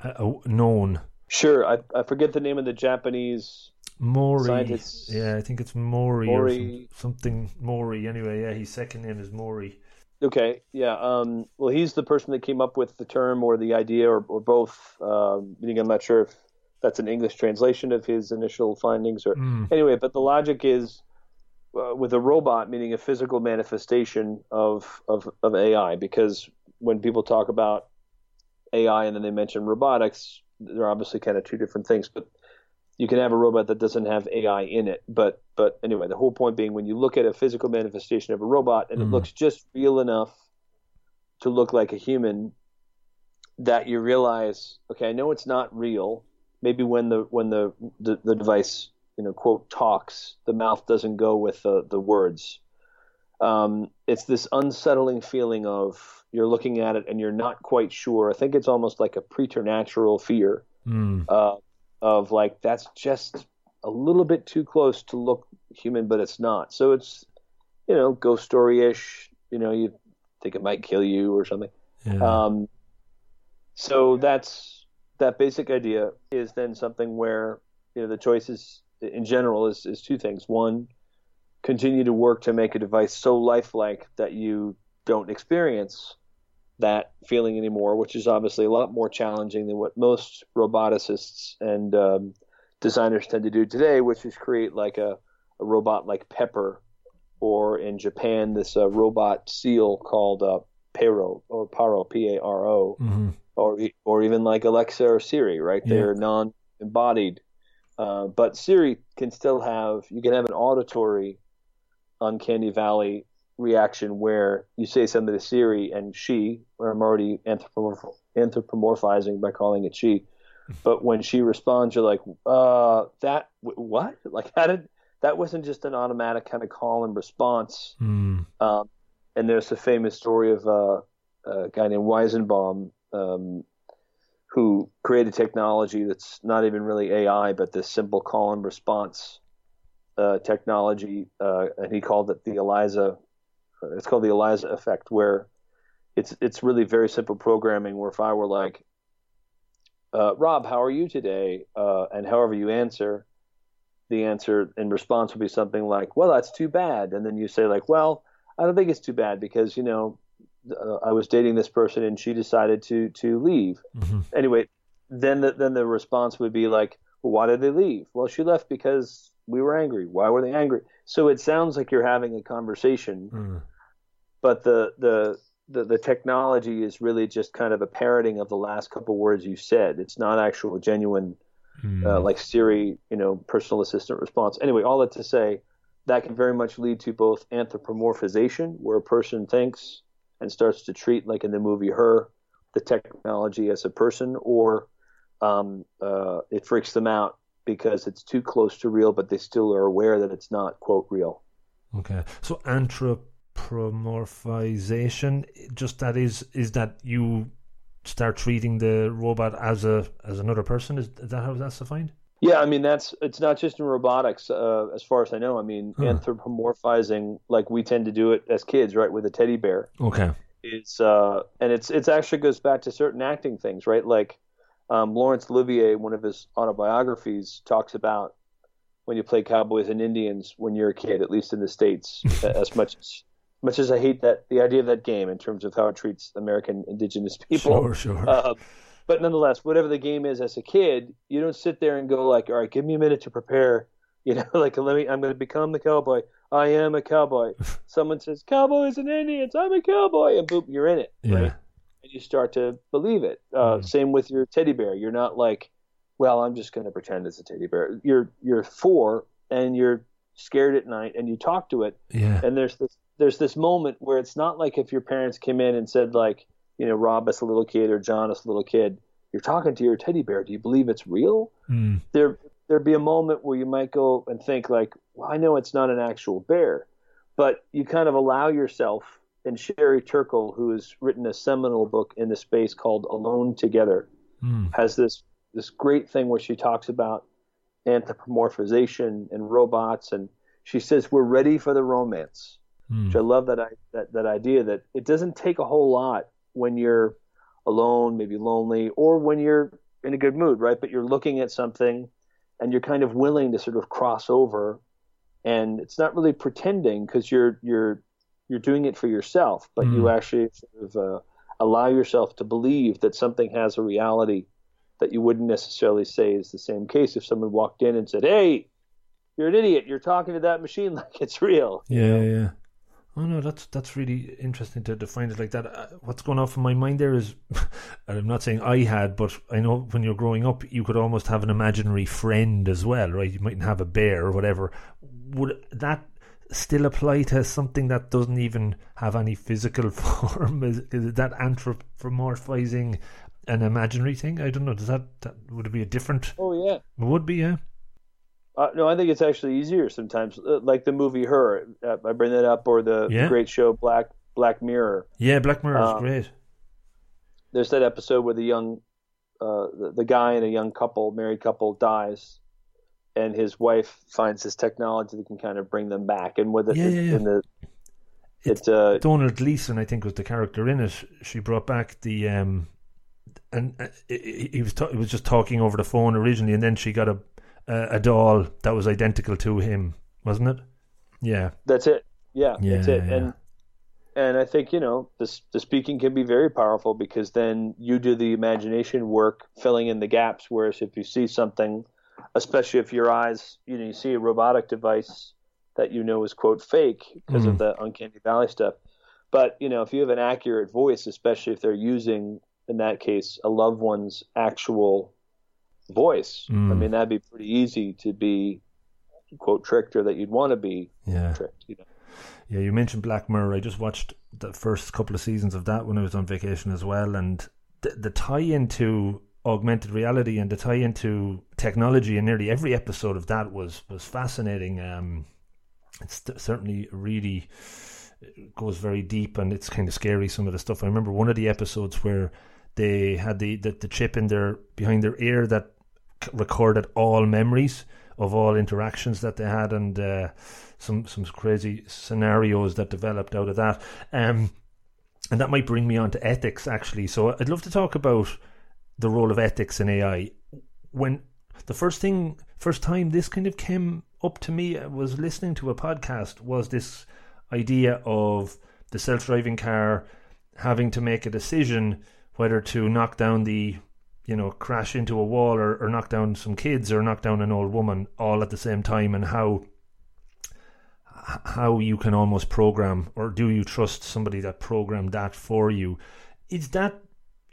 uh, known. Sure, I, I forget the name of the Japanese Mori. Scientists. Yeah, I think it's Mori, Mori. or some, something Mori. Anyway, yeah, his second name is Mori. Okay, yeah. Um, well, he's the person that came up with the term or the idea, or, or both. Um, I'm not sure if that's an English translation of his initial findings, or mm. anyway. But the logic is, uh, with a robot, meaning a physical manifestation of, of of AI, because when people talk about AI and then they mention robotics, they're obviously kind of two different things. But you can have a robot that doesn't have AI in it. But but anyway, the whole point being when you look at a physical manifestation of a robot and mm. it mm-hmm. looks just real enough to look like a human, that you realize, okay, I know it's not real. Maybe when the when the the, the device you know quote talks, the mouth doesn't go with the the words. Um, it's this unsettling feeling of you're looking at it and you're not quite sure. I think it's almost like a preternatural fear mm. uh, of like that's just a little bit too close to look human, but it's not. So it's you know ghost story ish. You know, you think it might kill you or something. Yeah. Um, so that's that basic idea is then something where you know the choices in general is, is two things. One, continue to work to make a device so lifelike that you don't experience that feeling anymore, which is obviously a lot more challenging than what most roboticists and um, designers tend to do today, which is create like a, a robot like Pepper, or in Japan, this uh, robot seal called uh, Paro or Paro, P A R O, mm-hmm. or or even like Alexa or Siri, right? Yeah. They're non-embodied, uh, but Siri can still have. You can have an auditory uncanny valley reaction where you say something to Siri and she, or I'm already anthropomorph- anthropomorphizing by calling it she, but when she responds, you're like, uh, that what? Like, how did that wasn't just an automatic kind of call and response. Mm. Um, and there's a famous story of uh, a guy named Weizenbaum um, who created technology that's not even really AI, but this simple call and response uh, technology, uh, and he called it the Eliza. It's called the Eliza effect, where it's it's really very simple programming. Where if I were like, uh, Rob, how are you today? Uh, and however you answer, the answer in response would be something like, "Well, that's too bad," and then you say like, "Well, I don't think it's too bad because you know uh, I was dating this person and she decided to to leave." Mm-hmm. Anyway, then the, then the response would be like, well, "Why did they leave?" Well, she left because we were angry. Why were they angry? So it sounds like you're having a conversation, mm. But the, the the the technology is really just kind of a parroting of the last couple words you said. It's not actual genuine mm. uh, like Siri, you know, personal assistant response. Anyway, all that to say, that can very much lead to both anthropomorphization, where a person thinks and starts to treat, like in the movie Her, the technology as a person, or um, uh, it freaks them out because it's too close to real, but they still are aware that it's not quote real. Okay, so anthropomorphization, just that is is that you start treating the robot as a as another person. Is, is that how that's defined? Yeah, I mean that's it's not just in robotics, uh, as far as I know. I mean, huh. anthropomorphizing like we tend to do it as kids, right, with a teddy bear. Okay. Is uh, and it's it's actually goes back to certain acting things, right? Like um, Laurence Olivier, one of his autobiographies, talks about when you play cowboys and Indians when you're a kid, at least in the states, as much as much as I hate that the idea of that game in terms of how it treats American indigenous people. Sure, sure. Uh, but nonetheless, whatever the game is as a kid, you don't sit there and go like, all right, give me a minute to prepare. You know, like let me, I'm going to become the cowboy. I am a cowboy. Someone says "Cowboy cowboys and Indians. I'm a cowboy, and boom, you're in it, yeah. right? And you start to believe it. Uh, mm. Same with your teddy bear. You're not like, well, I'm just going to pretend it's a teddy bear. You're you're four and you're scared at night and you talk to it. Yeah. And there's this there's this moment where it's not like if your parents came in and said like, you know, Rob as a little kid or John as a little kid, you're talking to your teddy bear. Do you believe it's real? Mm. There there'd be a moment where you might go and think like, well, I know it's not an actual bear, but you kind of allow yourself. And Sherry Turkle, who has written a seminal book in the space called Alone Together, mm. has this this great thing where she talks about anthropomorphization and robots, and she says we're ready for the romance. Mm. Which I love that, I, that that idea that it doesn't take a whole lot when you're alone, maybe lonely, or when you're in a good mood, right? But you're looking at something and you're kind of willing to sort of cross over, and it's not really pretending because you're you're you're doing it for yourself, but mm. you actually sort of uh, allow yourself to believe that something has a reality that you wouldn't necessarily say is the same case if someone walked in and said, "Hey, you're an idiot. You're talking to that machine like it's real. Yeah, yeah. Oh no, that's that's really interesting to define it like that. Uh, what's going off in my mind there is, and I'm not saying I had, but I know when you're growing up, you could almost have an imaginary friend as well, right? You mightn't have a bear or whatever. Would that still apply to something that doesn't even have any physical form? Is, is that anthropomorphizing an imaginary thing? I don't know. Does that, that would it be a different? Oh yeah, it would be yeah. Uh, no, I think it's actually easier sometimes. Uh, like the movie Her, uh, I bring that up, or the, Yeah. great show Black Black Mirror. Yeah, Black Mirror is Um, great. There's that episode where the young, uh, the, the guy in a young couple, married couple, dies, and his wife finds this technology that can kind of bring them back. And with it, Yeah, yeah, in the, It's- it, uh, Domhnall Gleeson, I think, was the character in it. She brought back the um, and uh, he he was ta- he was just talking over the phone originally, and then she got a a, a doll that was identical to him, wasn't it? Yeah, that's it. Yeah, that's it. yeah. And and I think you know the the speaking can be very powerful because then you do the imagination work, filling in the gaps. Whereas if you see something, especially if your eyes, you know, you see a robotic device that you know is quote fake because of Mhm. the uncanny valley stuff. But you know, if you have an accurate voice, especially if they're using in that case a loved one's actual voice, I Mm. mean that'd be pretty easy to be quote tricked or that you'd want to be yeah, tricked. You know. yeah. You mentioned Black Mirror. I just watched the first couple of seasons of that when I was on vacation as well, and the, the tie into augmented reality and the tie into technology in nearly every episode of that was was fascinating. Um, it's certainly really it goes very deep and it's kind of scary some of the stuff. I remember one of the episodes where they had the the, the chip in their behind their ear that recorded all memories of all interactions that they had and uh, some some crazy scenarios that developed out of that. Um, and that might bring me on to ethics actually. So I'd love to talk about the role of ethics in AI. When the first thing, first time this kind of came up to me uh, was listening to a podcast. Was this idea of the self-driving car having to make a decision whether to knock down the, you know, crash into a wall or, or knock down some kids or knock down an old woman all at the same time, and how how you can almost program or do you trust somebody that programmed that for you? Is that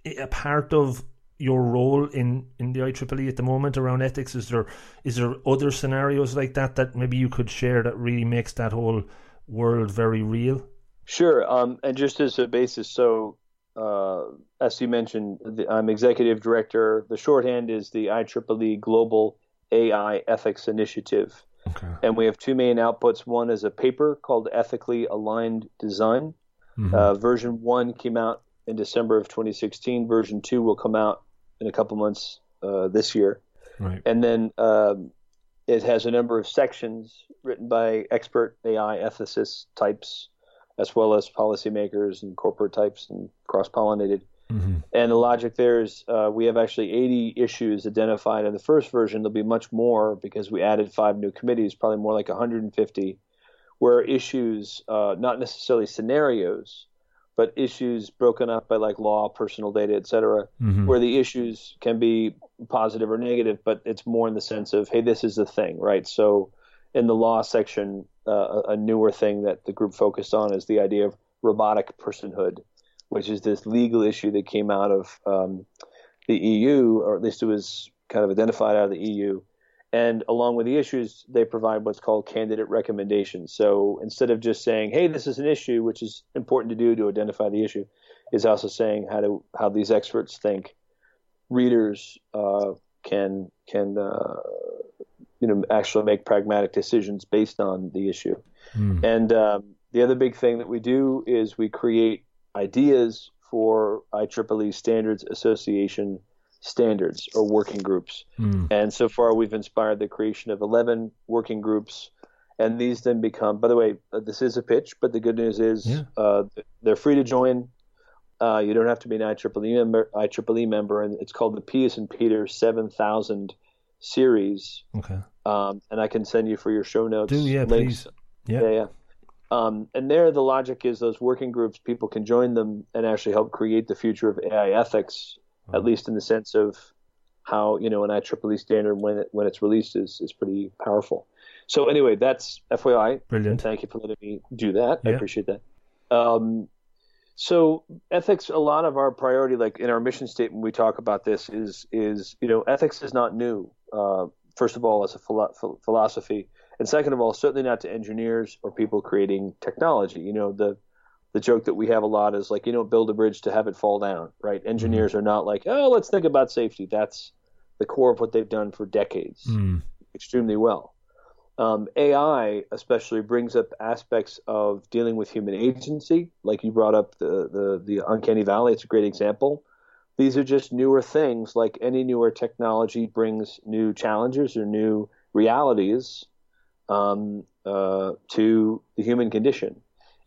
a part of your role in, in the IEEE at the moment around ethics? Is there is there other scenarios like that that maybe you could share that really makes that whole world very real? Sure. Um, and just as a basis, so uh, as you mentioned, the, I'm executive director. The shorthand is the IEEE Global AI Ethics Initiative. Okay. And we have two main outputs. One is a paper called Ethically Aligned Design. Mhm. Uh, version one came out in December of 2016. Version two will come out in a couple months uh, this year. right. And then um, it has a number of sections written by expert AI ethicists types, as well as policymakers and corporate types and cross pollinated. hmm And the logic there is uh, we have actually 80 issues identified in the first version. There'll be much more because we added five new committees, probably more like 150, where issues, uh, not necessarily scenarios, but issues broken up by like law, personal data, et cetera, hmm where the issues can be positive or negative, but it's more in the sense of, hey, this is the thing, right? So in the law section, uh, a newer thing that the group focused on is the idea of robotic personhood, which is this legal issue that came out of um, the EU, or at least it was kind of identified out of the EU. And along with the issues, they provide what's called candidate recommendations. So instead of just saying, "Hey, this is an issue," which is important to do to identify the issue, is also saying how to how these experts think readers uh, can can uh, you know actually make pragmatic decisions based on the issue. Mm. And um, the other big thing that we do is we create ideas for IEEE Standards Association standards or working groups. Mm. And so far, we've inspired the creation of 11 working groups. And these then become, by the way, uh, this is a pitch, but the good news is Yeah. uh, they're free to join. Uh, you don't have to be an IEEE member, IEEE member, and it's called the P as in Peter 7000 series. Okay. Um, and I can send you for your show notes. Do yeah, links. please. Yeah. Yeah, yeah. Um, and there, the logic is those working groups, people can join them and actually help create the future of AI ethics, at least in the sense of how you know an IEEE standard when it, when it's released is is pretty powerful. So anyway, that's FYI. Brilliant. Thank you for letting me do that. Yeah. I appreciate that. Um, so ethics, a lot of our priority, like in our mission statement, we talk about this is is you know ethics is not new. Uh, first of all, as a philo- philosophy, and second of all, certainly not to engineers or people creating technology. You know the the joke that we have a lot is like you don't build a bridge to have it fall down, right? Engineers are not like oh let's think about safety. That's the core of what they've done for decades, Mm. extremely well. Um, AI especially brings up aspects of dealing with human agency, like you brought up the, the the uncanny valley. It's a great example. These are just newer things. Like any newer technology brings new challenges or new realities um, uh, to the human condition.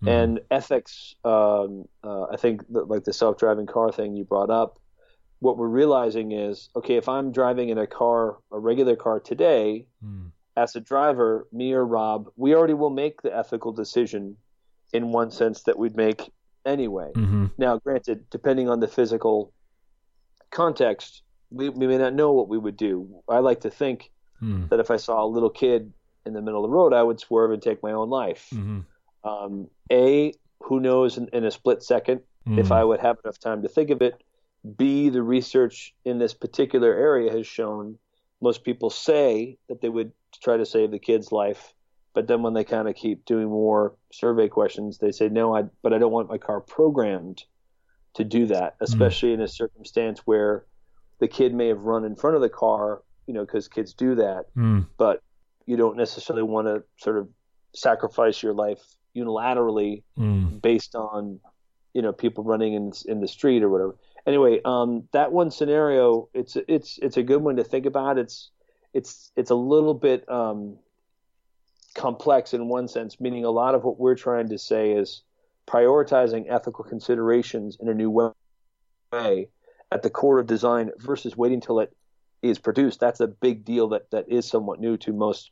Mm. And ethics, um, uh, I think, that, like the self-driving car thing you brought up, what we're realizing is, okay, if I'm driving in a car, a regular car today, Mm. as a driver, me or Rob, we already will make the ethical decision in one sense that we'd make anyway. hmm Now, granted, depending on the physical context, we, we may not know what we would do. I like to think Mm. that if I saw a little kid in the middle of the road, I would swerve and take my own life. hmm Um, a, who knows in, in a split second if Mm. I would have enough time to think of it. B, the research in this particular area has shown most people say that they would try to save the kid's life, but then when they kind of keep doing more survey questions, they say, no, I, but I don't want my car programmed to do that, especially in a circumstance where the kid may have run in front of the car, you know, because kids do that, Mm. but you don't necessarily want to sort of sacrifice your life unilaterally Mm. based on you know people running in in the street or whatever. Anyway, um, that one scenario it's it's it's a good one to think about. It's it's it's a little bit um, complex in one sense, meaning a lot of what we're trying to say is prioritizing ethical considerations in a new way at the core of design versus waiting till it is produced. That's a big deal that that is somewhat new to most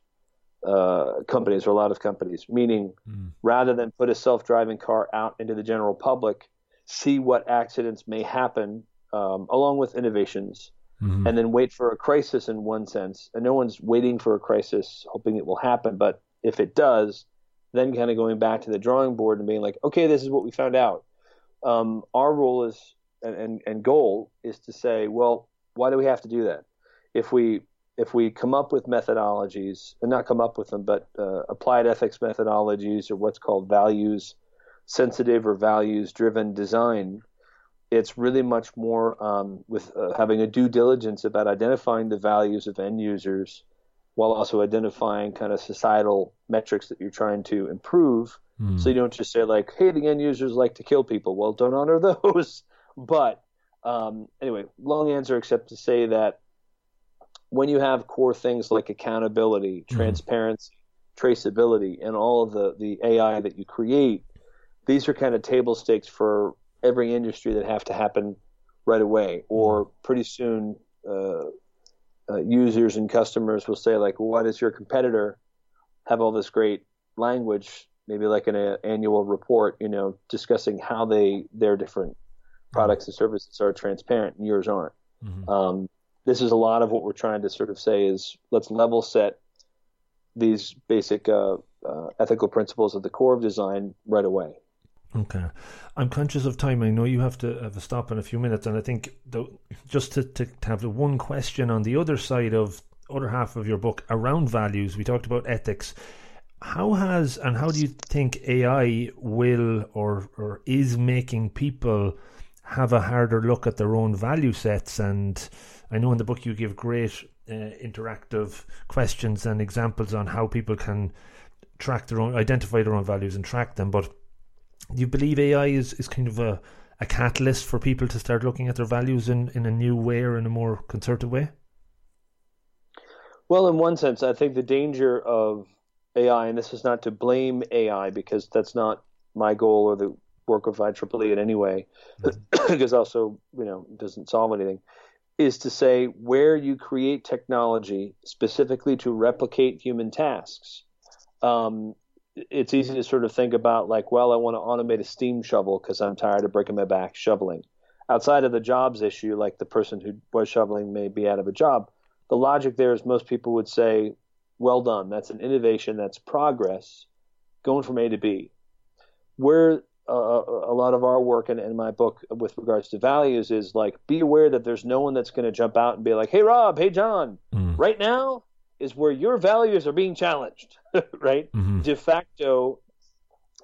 uh, companies or a lot of companies. Meaning, Mm. rather than put a self-driving car out into the general public, see what accidents may happen um, along with innovations, Mhm. and then wait for a crisis in one sense. And no one's waiting for a crisis, hoping it will happen. But if it does, then kind of going back to the drawing board and being like, okay, this is what we found out. Um, our role is and, and, and goal is to say, well, why do we have to do that? If we if we come up with methodologies, and not come up with them, but uh, applied ethics methodologies or what's called values sensitive or values driven design, it's really much more um, with uh, having a due diligence about identifying the values of end users while also identifying kind of societal metrics that you're trying to improve. Mm. So you don't just say like, "Hey, the end users like to kill people." Well, don't honor those. But um, anyway, long answer, except to say that when you have core things like accountability, Mhm. transparency, traceability, and all of the the AI that you create, these are kind of table stakes for every industry that have to happen right away, or pretty soon. Uh, uh, users and customers will say like, "Why does your competitor have all this great language?" Maybe like an uh, annual report, you know, discussing how they their different products and services are transparent, and yours aren't. Mhm. Um, this is a lot of what we're trying to sort of say is let's level set these basic uh, uh, ethical principles at the core of design right away. Okay. I'm conscious of time. I know you have to have a stop in a few minutes, and I think the, just to, to, to have the one question on the other side of other half of your book around values, we talked about ethics. How has and how do you think AI will or or is making people have a harder look at their own value sets? And I know in the book you give great uh, interactive questions and examples on how people can track their own, identify their own values and track them, but do you believe AI is, is kind of a, a catalyst for people to start looking at their values in, in a new way or in a more concerted way? Well, in one sense, I think the danger of AI, and this is not to blame AI because that's not my goal or the work of IEEE in any way, because also, you know, it doesn't solve anything, is to say where you create technology specifically to replicate human tasks. Um, it's easy to sort of think about like, well, I want to automate a steam shovel because I'm tired of breaking my back shoveling. Outside of the jobs issue, like the person who was shoveling may be out of a job, the logic there is most people would say, well done. That's an innovation. That's progress going from A to B. Where uh, a lot of our work and in, in my book with regards to values is like be aware that there's no one that's going to jump out and be like, "Hey Rob, hey John, mm. right now is where your values are being challenged." right? Mm-hmm. De facto,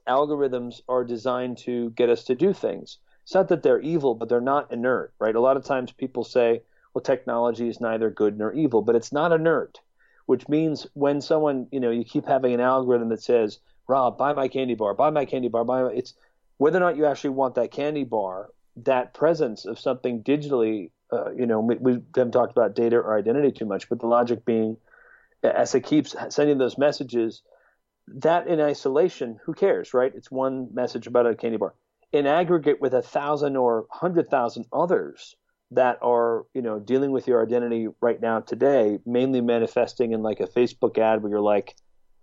algorithms are designed to get us to do things. It's not that they're evil, but they're not inert, right? A lot of times people say, "Well, technology is neither good nor evil," but it's not inert, which means when someone, you know, you keep having an algorithm that says, "Rob, buy my candy bar, buy my candy bar, buy my," it's whether or not you actually want that candy bar, that presence of something digitally, uh, you know, we, we, haven't talked about data or identity too much, but the logic being, as it keeps sending those messages, that in isolation, who cares, right? It's one message about a candy bar. In aggregate, with a thousand or hundred thousand others that are, you know, dealing with your identity right now today, mainly manifesting in like a Facebook ad where you're like,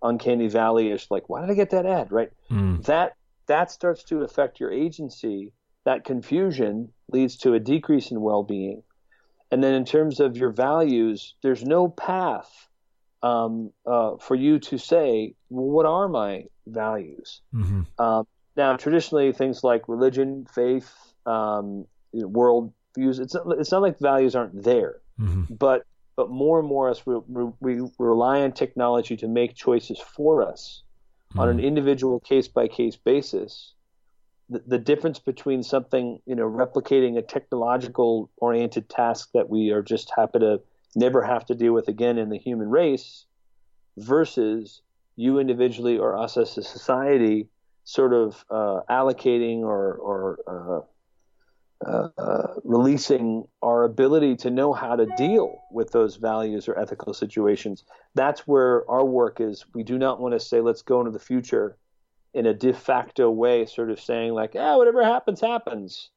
uncanny valley-ish, like, why did I get that ad, right? Mm. That that starts to affect your agency. That confusion leads to a decrease in well being. And then, in terms of your values, there's no path um, uh, for you to say, well, what are my values? Mm-hmm. Um, now, traditionally, things like religion, faith, um, world views, it's not, it's not like values aren't there, mm-hmm. but but more and more as we, we, we, rely on technology to make choices for us, mm. on an hmm. individual case by case basis, the, the difference between something, you know, replicating a technological oriented task that we are just happy to never have to deal with again in the human race versus you individually or us as a society sort of uh, allocating or, or uh, uh, releasing our ability to know how to deal with those values or ethical situations. That's where our work is. We do not want to say, let's go into the future in a de facto way, sort of saying, like, ah, whatever happens, happens.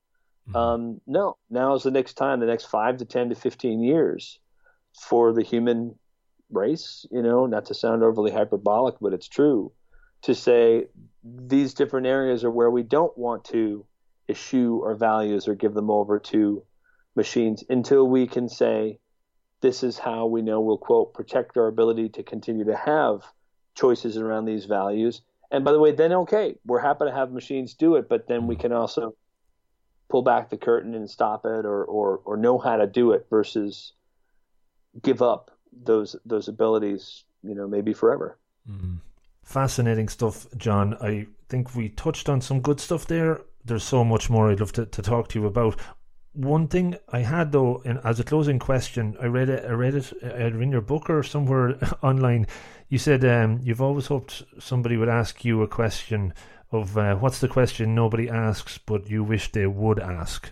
Mm-hmm. Um, no, now is the next time, the next five to 10 to 15 years for the human race, you know, not to sound overly hyperbolic, but it's true, to say these different areas are where we don't want to eschew our values or give them over to machines until we can say this is how we know we'll quote protect our ability to continue to have choices around these values. And by the way then okay we're happy to have machines do it but then we can also pull back the curtain and stop it or or, or know how to do it versus give up those those abilities you know maybe forever mm-hmm. fascinating stuff john i think we touched on some good stuff there there's so much more I'd love to, to talk to you about. One thing I had though, in, as a closing question, I read it. I read it either in your book or somewhere online. You said um, you've always hoped somebody would ask you a question of uh, what's the question nobody asks, but you wish they would ask.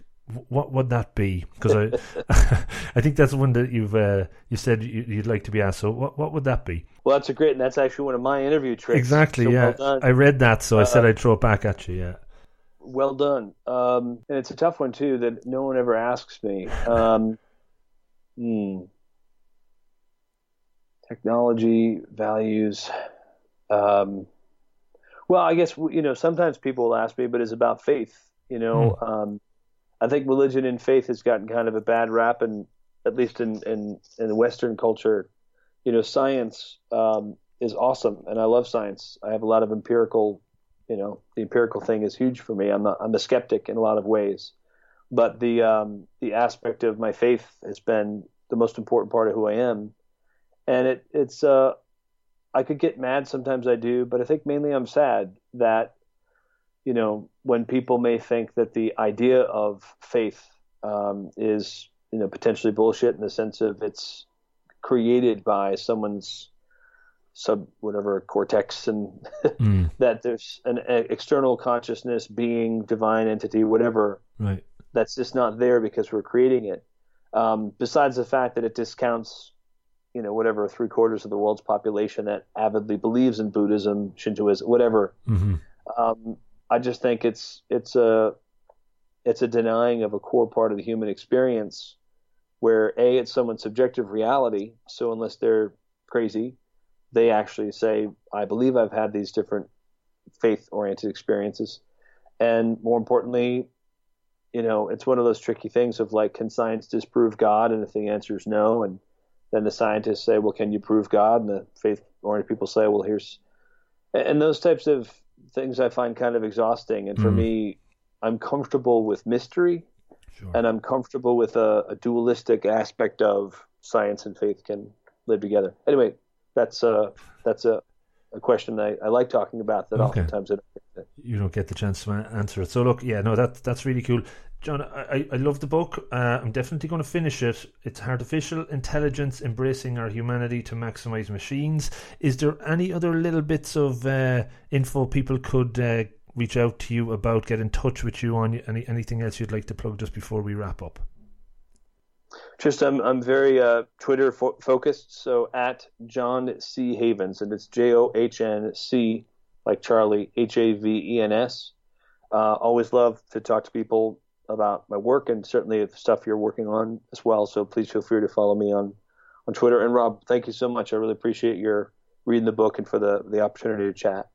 What would that be? Because I, I think that's one that you've uh, you said you'd like to be asked. So what what would that be? Well, that's a great, and that's actually one of my interview tricks. Exactly. So yeah, well I read that, so uh, I said uh, I'd throw it back at you. Yeah well done. Um, and it's a tough one too that no one ever asks me. Um, hmm. Technology values. Um, well, I guess you know sometimes people will ask me, but it's about faith. You know, hmm. I think religion and faith has gotten kind of a bad rap, and at least in in in Western culture, you know, science um, is awesome, and I love science. I have a lot of empirical you know, the empirical thing is huge for me. I'm a, I'm a skeptic in a lot of ways, but the um, the aspect of my faith has been the most important part of who I am, and it it's uh, I could get mad sometimes I do, but I think mainly I'm sad that you know when people may think that the idea of faith um, is you know potentially bullshit in the sense of it's created by someone's sub whatever cortex and mm. that there's an external consciousness being divine entity whatever right that's just not there because we're creating it um, besides the fact that it discounts you know whatever three quarters of the world's population that avidly believes in buddhism shintoism whatever mm-hmm. um, i just think it's it's a it's a denying of a core part of the human experience where a it's someone's subjective reality so unless they're crazy they actually say, I believe I've had these different faith oriented experiences. And more importantly, you know, it's one of those tricky things of like, can science disprove God? And if the answer is no, and then the scientists say, well, can you prove God? And the faith oriented people say, well, here's, and those types of things I find kind of exhausting. And for mm. me, I'm comfortable with mystery sure. and I'm comfortable with a, a, dualistic aspect of science and faith can live together. Anyway, that's uh, that's a, a question I, I like talking about that okay. oftentimes I don't you don't get the chance to answer it. So look, yeah, no, that that's really cool. John, I, I love the book. Uh, I'm definitely going to finish it. It's Heartificial Intelligence embracing our humanity to maximize machines. Is there any other little bits of uh, info people could uh, reach out to you about, get in touch with you on? Any anything else you'd like to plug just before we wrap up? Just I'm I'm very uh, Twitter fo- focused. So at John C Havens, and it's J O H N C like Charlie H A V E N S. Uh, always love to talk to people about my work and certainly the stuff you're working on as well. So please feel free to follow me on on Twitter. And Rob, thank you so much. I really appreciate your reading the book and for the the opportunity to chat.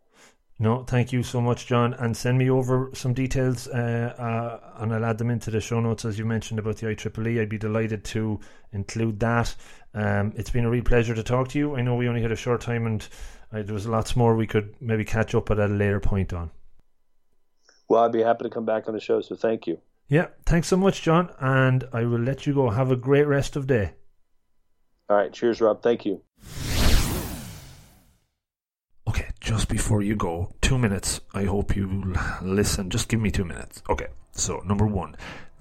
No, thank you so much, John. And send me over some details, uh, uh, and I'll add them into the show notes as you mentioned about the IEEE. I'd be delighted to include that. Um, it's been a real pleasure to talk to you. I know we only had a short time, and uh, there was lots more we could maybe catch up at a later point on. Well, I'd be happy to come back on the show. So thank you. Yeah, thanks so much, John. And I will let you go. Have a great rest of day. All right. Cheers, Rob. Thank you. Okay, just before you go, two minutes. I hope you listen. Just give me two minutes. Okay, so number one,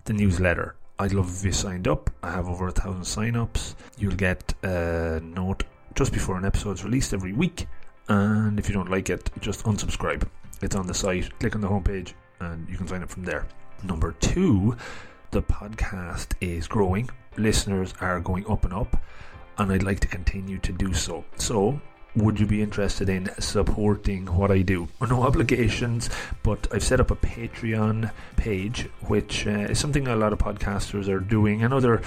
the newsletter. I'd love if you signed up. I have over a thousand sign-ups. You'll get a note just before an episode's released every week. And if you don't like it, just unsubscribe. It's on the site. Click on the homepage and you can sign up from there. Number two, the podcast is growing. Listeners are going up and up, and I'd like to continue to do so. So, would you be interested in supporting what I do? No obligations, but I've set up a Patreon page, which uh, is something a lot of podcasters are doing and other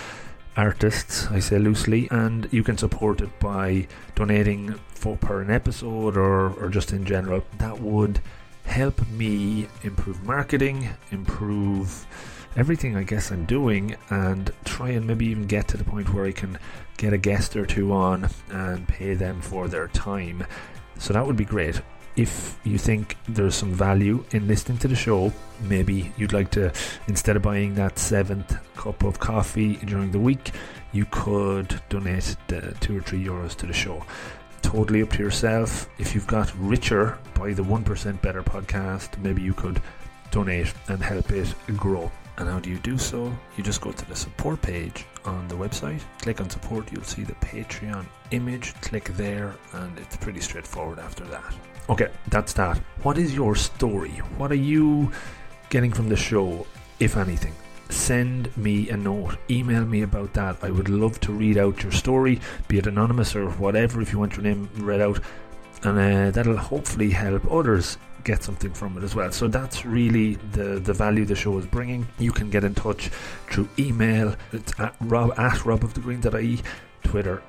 artists, I say loosely, and you can support it by donating for per an episode or, or just in general. That would help me improve marketing, improve everything I guess I'm doing, and try and maybe even get to the point where I can get a guest or two on and pay them for their time. So that would be great. If you think there's some value in listening to the show, maybe you'd like to, instead of buying that seventh cup of coffee during the week, you could donate the two or three euros to the show totally up to yourself. If you've got richer by the 1% Better podcast, maybe you could donate and help it grow. And how do you do so? You just go to the support page on the website, click on support, you'll see the Patreon image, click there, and it's pretty straightforward after that. Okay, that's that. What is your story? What are you getting from the show, if anything? Send me a note, email me about that. I would love to read out your story, be it anonymous or whatever, if you want your name read out, and uh, that'll hopefully help others get something from it as well. So that's really the the value the show is bringing. You can get in touch through email. It's at rob at robofthegreen.ie, Twitter,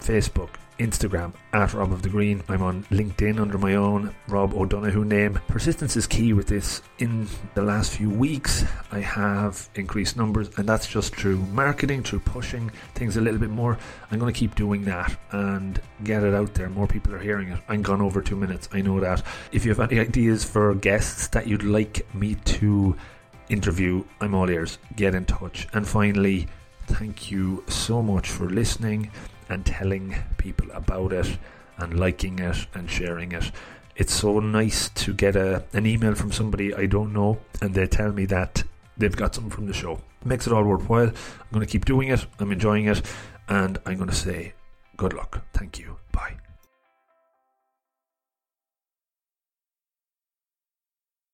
Facebook, Instagram at Rob of the Green. I'm on LinkedIn under my own Rob O'Donoghue name. Persistence is key with this. In the last few weeks, I have increased numbers, and that's just through marketing, through pushing things a little bit more. I'm going to keep doing that and get it out there. More people are hearing it. I'm gone over two minutes. I know that. If you have any ideas for guests that you'd like me to interview, I'm all ears. Get in touch. And finally, thank you so much for listening and telling people about it and liking it and sharing it. It's so nice to get a, an email from somebody I don't know and they tell me that they've got something from the show. It makes it all worthwhile. I'm going to keep doing it. I'm enjoying it. And I'm going to say good luck. Thank you. Bye.